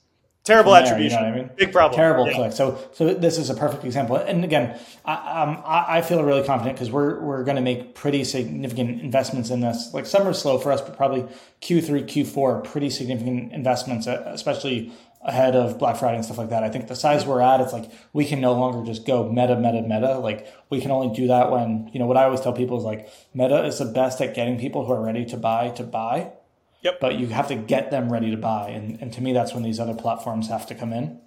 Terrible there, attribution. You know I mean? Big problem. Terrible yeah. click. So, so this is a perfect example. And again, I, um, I feel really confident because we're we're going to make pretty significant investments in this. Like summer's slow for us, but probably Q3, Q4, pretty significant investments, especially ahead of Black Friday and stuff like that. I think the size we're at, it's like we can no longer just go meta, meta, meta. Like we can only do that when, you know, what I always tell people is like meta is the best at getting people who are ready to buy to buy. Yep. But you have to get them ready to buy. And, and to me, that's when these other platforms have to come in.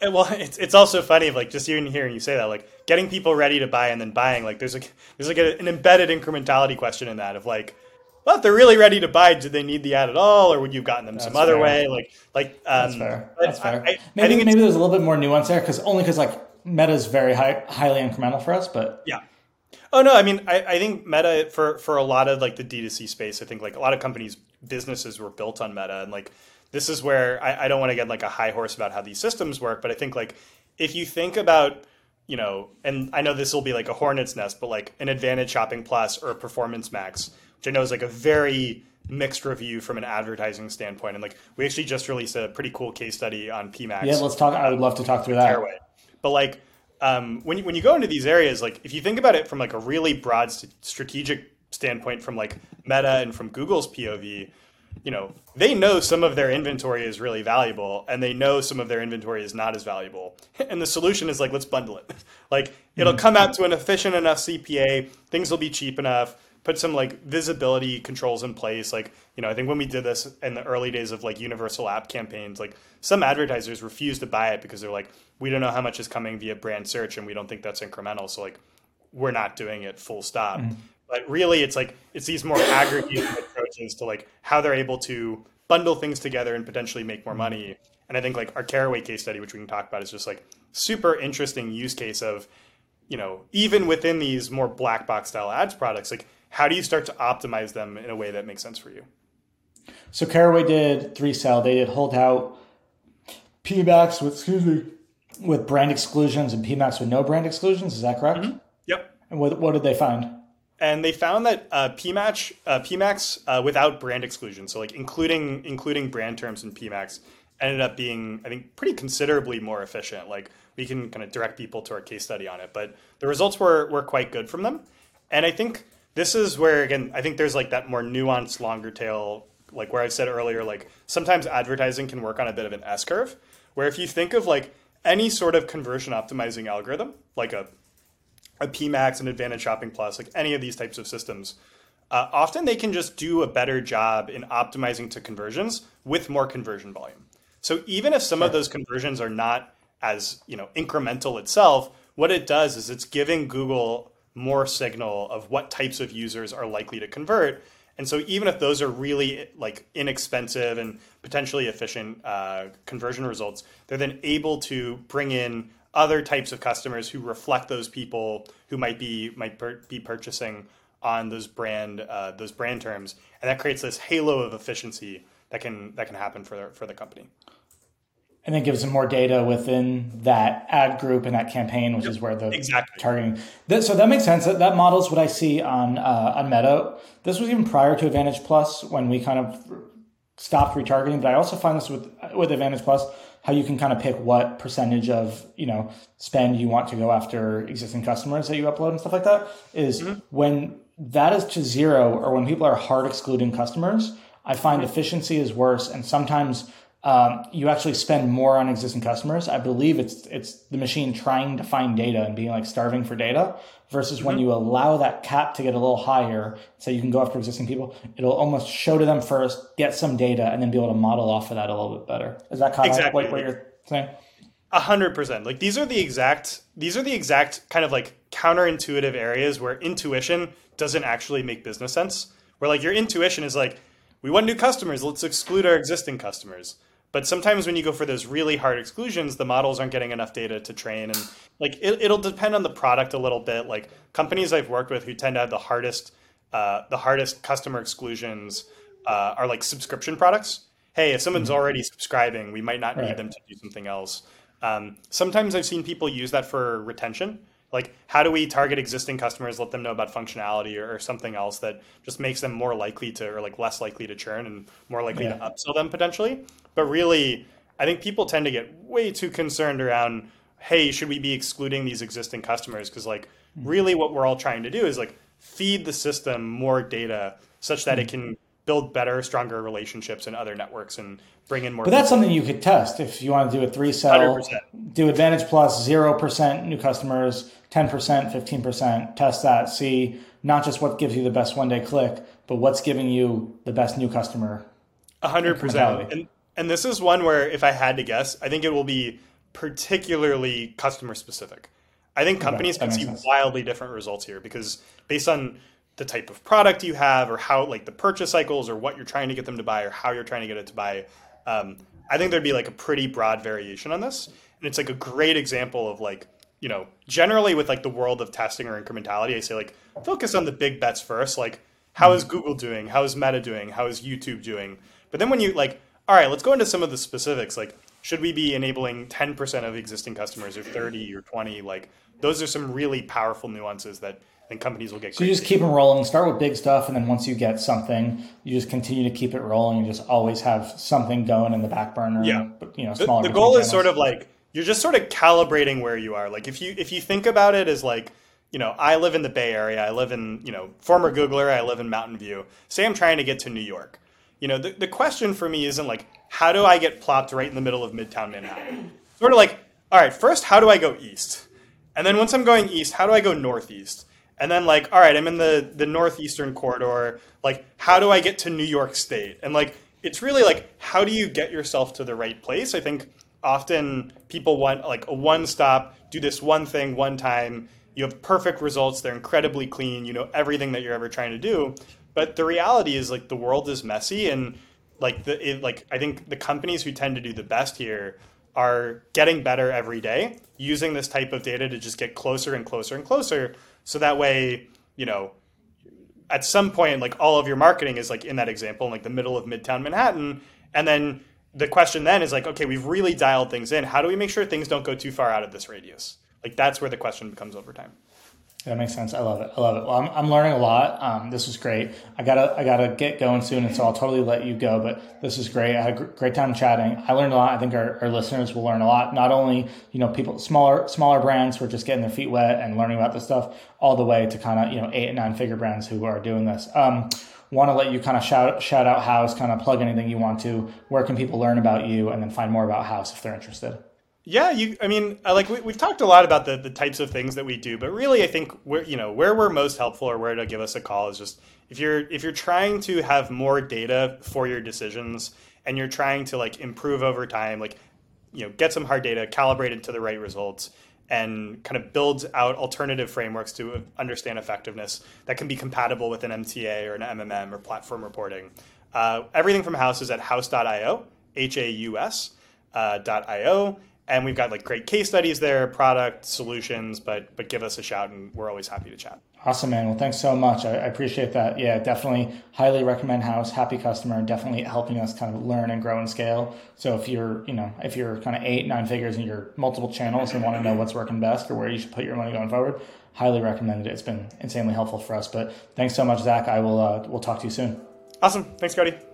And well, it's, it's also funny, like just even hearing you say that, like getting people ready to buy and then buying, like there's like, there's like a, an embedded incrementality question in that of like, well, if they're really ready to buy, do they need the ad at all, or would you have gotten them That's some fair. other way? Like, like um, That's fair. That's fair. I, maybe I maybe there's a little bit more nuance there because only because like Meta is very high, highly incremental for us, but yeah. Oh no, I mean, I, I think Meta for for a lot of like the D2C space, I think like a lot of companies' businesses were built on Meta, and like this is where I, I don't want to get like a high horse about how these systems work, but I think like if you think about you know, and I know this will be like a hornet's nest, but like an Advantage Shopping Plus or a Performance Max, which I know is like a very mixed review from an advertising standpoint. And like we actually just released a pretty cool case study on PMax. Yeah, let's talk. I would love to talk through that. But like um, when you, when you go into these areas, like if you think about it from like a really broad st- strategic standpoint, from like Meta and from Google's POV, you know they know some of their inventory is really valuable, and they know some of their inventory is not as valuable. And the solution is like let's bundle it. like it'll come out to an efficient enough CPA, things will be cheap enough put some like visibility controls in place. Like, you know, I think when we did this in the early days of like universal app campaigns, like some advertisers refused to buy it because they're like, we don't know how much is coming via brand search and we don't think that's incremental. So like we're not doing it full stop. Mm-hmm. But really it's like it's these more aggregated approaches to like how they're able to bundle things together and potentially make more money. And I think like our Caraway case study, which we can talk about, is just like super interesting use case of, you know, even within these more black box style ads products, like how do you start to optimize them in a way that makes sense for you? So Caraway did three cell. They did hold out PMax with excuse me with brand exclusions and PMax with no brand exclusions. Is that correct? Mm-hmm. Yep. And what what did they find? And they found that uh, PMax uh, PMax uh, without brand exclusion, so like including including brand terms in PMax, ended up being I think pretty considerably more efficient. Like we can kind of direct people to our case study on it, but the results were were quite good from them. And I think this is where again i think there's like that more nuanced longer tail like where i said earlier like sometimes advertising can work on a bit of an s curve where if you think of like any sort of conversion optimizing algorithm like a a pmax an advantage shopping plus like any of these types of systems uh, often they can just do a better job in optimizing to conversions with more conversion volume so even if some sure. of those conversions are not as you know incremental itself what it does is it's giving google more signal of what types of users are likely to convert. And so even if those are really like inexpensive and potentially efficient uh, conversion results, they're then able to bring in other types of customers who reflect those people who might be might be purchasing on those brand uh, those brand terms, and that creates this halo of efficiency that can that can happen for the, for the company and then gives them more data within that ad group and that campaign, which yep, is where the exactly. targeting. That, so that makes sense. That, that models what I see on uh, on Meta. This was even prior to Advantage Plus when we kind of stopped retargeting. But I also find this with with Advantage Plus how you can kind of pick what percentage of you know spend you want to go after existing customers that you upload and stuff like that. Is mm-hmm. when that is to zero or when people are hard excluding customers. I find efficiency is worse, and sometimes um, you actually spend more on existing customers. I believe it's it's the machine trying to find data and being like starving for data versus mm-hmm. when you allow that cap to get a little higher, so you can go after existing people. It'll almost show to them first, get some data, and then be able to model off of that a little bit better. Is that kind exactly. of what, what you're saying? A hundred percent. Like these are the exact these are the exact kind of like counterintuitive areas where intuition doesn't actually make business sense. Where like your intuition is like, we want new customers, let's exclude our existing customers but sometimes when you go for those really hard exclusions, the models aren't getting enough data to train. And like it, will depend on the product a little bit. Like companies I've worked with who tend to have the hardest, uh, the hardest customer exclusions uh, are like subscription products. Hey, if someone's mm-hmm. already subscribing, we might not right. need them to do something else. Um, sometimes I've seen people use that for retention like how do we target existing customers let them know about functionality or, or, something else that just makes them more likely to or like less likely to churn and more likely yeah. to upsell them potentially but really i think people tend to get way too concerned around hey should we be excluding these existing customers because like mm-hmm. really what we're all trying to do is like feed the system more data such that mm-hmm. it can build better stronger relationships in other networks and bring in more. But that's something you could test if you want to do a three cell, do Advantage Plus, zero percent new customers, ten percent, fifteen percent. Test that. See not just what gives you the best one day click, but what's giving you the best new customer. A hundred percent. And and this is one where if I had to guess, I think it will be particularly customer specific. I think companies okay, can see sense. wildly different results here because based on the type of product you have or how like the purchase cycles or what you're trying to get them to buy or how you're trying to get it to buy um, I think there'd be like a pretty broad variation on this, and it's like a great example of like you know generally with like the world of testing or incrementality, I say like focus on the big bets first. Like how is mm-hmm. Google doing? How is Meta doing? How is YouTube doing? But then when you like, all right, let's go into some of the specifics. Like, should we be enabling 10% of existing customers or 30 or 20? Like, those are some really powerful nuances that then companies will get. So you just keep them rolling. Start with big stuff, and then once you get something, you just continue to keep it rolling. You just always have something going in the back burner. Yeah, you know, smaller. The, the goal is sort of like you're just sort of calibrating where you are. Like if you if you think about it as like you know, I live in the Bay Area. I live in, you know, former Googler. I live in Mountain View. Say I'm trying to get to New York. You know, the, the question for me isn't like, how do I get plopped right in the middle of Midtown Manhattan? Sort of like, all right, first, how do I go east? And then once I'm going east, how do I go northeast? And then like, all right, I'm in the the northeastern corridor. Like, how do I get to New York State? And like, it's really like, how do you get yourself to the right place? I think often people want like a one stop, do this one thing one time. You have perfect results. They're incredibly clean. You know everything that you're ever trying to do. But the reality is like the world is messy and like the it, like I think the companies who tend to do the best here are getting better every day using this type of data to just get closer and closer and closer so that way you know at some point like all of your marketing is like in that example in like the middle of midtown manhattan and then the question then is like okay we've really dialed things in how do we make sure things don't go too far out of this radius like that's where the question becomes over time that makes sense. I love it. I love it. Well, I'm, I'm learning a lot. Um, this was great. I gotta I gotta get going soon, and so I'll totally let you go. But this is great. I had a great time chatting. I learned a lot. I think our, our listeners will learn a lot. Not only you know people smaller smaller brands who are just getting their feet wet and learning about this stuff, all the way to kind of you know eight and nine figure brands who are doing this. Um, want to let you kind of shout shout out Haus, kind of plug anything you want to. Where can people learn about you, and then find more about Haus if they're interested? Yeah, you. I mean, like we, have talked a lot about the, the types of things that we do, but really, I think where you know where we're most helpful or where to give us a call is just if you're if you're trying to have more data for your decisions and you're trying to like improve over time, like you know get some hard data calibrated to the right results and kind of build out alternative frameworks to understand effectiveness that can be compatible with an MTA or an MMM or platform reporting. Uh, everything from Haus is at haus.io, H A U S uh, .io and we've got like great case studies there, product solutions. But but give us a shout, and we're always happy to chat. Awesome, man. Well, thanks so much. I, I appreciate that. Yeah, definitely highly recommend Haus. Happy customer, definitely helping us kind of learn and grow and scale. So if you're you know if you're kind of eight nine figures in your multiple channels and want to know what's working best or where you should put your money going forward, highly recommend it. It's been insanely helpful for us. But thanks so much, Zach. I will uh, we'll talk to you soon. Awesome. Thanks, Cody.